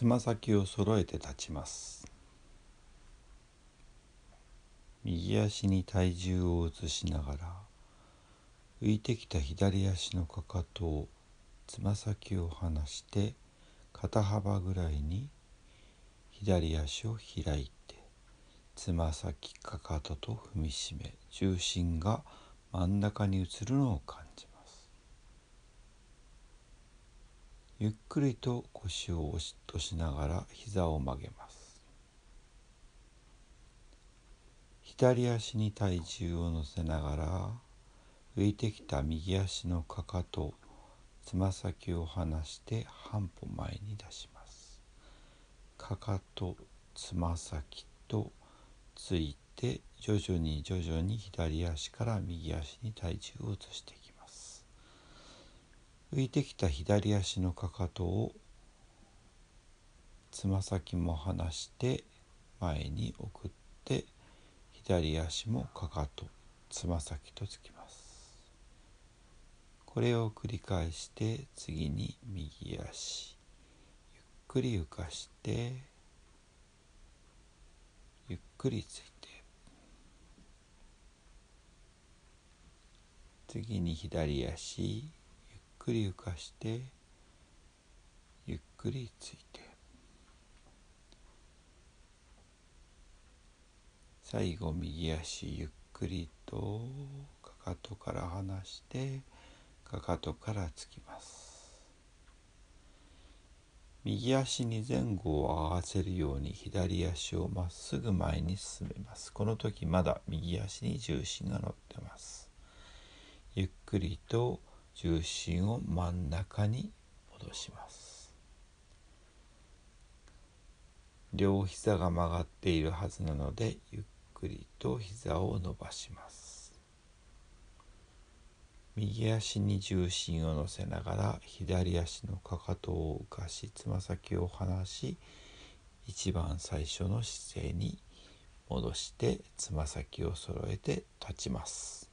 つま先を揃えて立ちます。右足に体重を移しながら浮いてきた左足のかかとをつま先を離して肩幅ぐらいに左足を開いてつま先かかとと踏みしめ重心が真ん中に移るのを感じますゆっくりと腰を押しとしながら膝を曲げます。左足に体重を乗せながら浮いてきた右足のかかとつま先を離して半歩前に出します。かかとつま先とついて徐々に徐々に左足から右足に体重を移していきます。浮いてきた左足のかかとをつま先も離して前に送って左足もかかとつま先とつきます。これを繰り返して次に右足ゆっくり浮かしてゆっくりついて次に左足くり浮かしてゆっくりついて。最後右足ゆっくりとかかとから離してかかとからつきます。右足に前後を合わせるように左足をまっすぐ前に進めます。この時まだ右足に重心が乗ってます。ゆっくりと重心を真ん中に戻します。両膝が曲がっているはずなのでゆっくりと膝を伸ばします。右足に重心を乗せながら左足のかかとを浮かしつま先を離し一番最初の姿勢に戻してつま先を揃えて立ちます。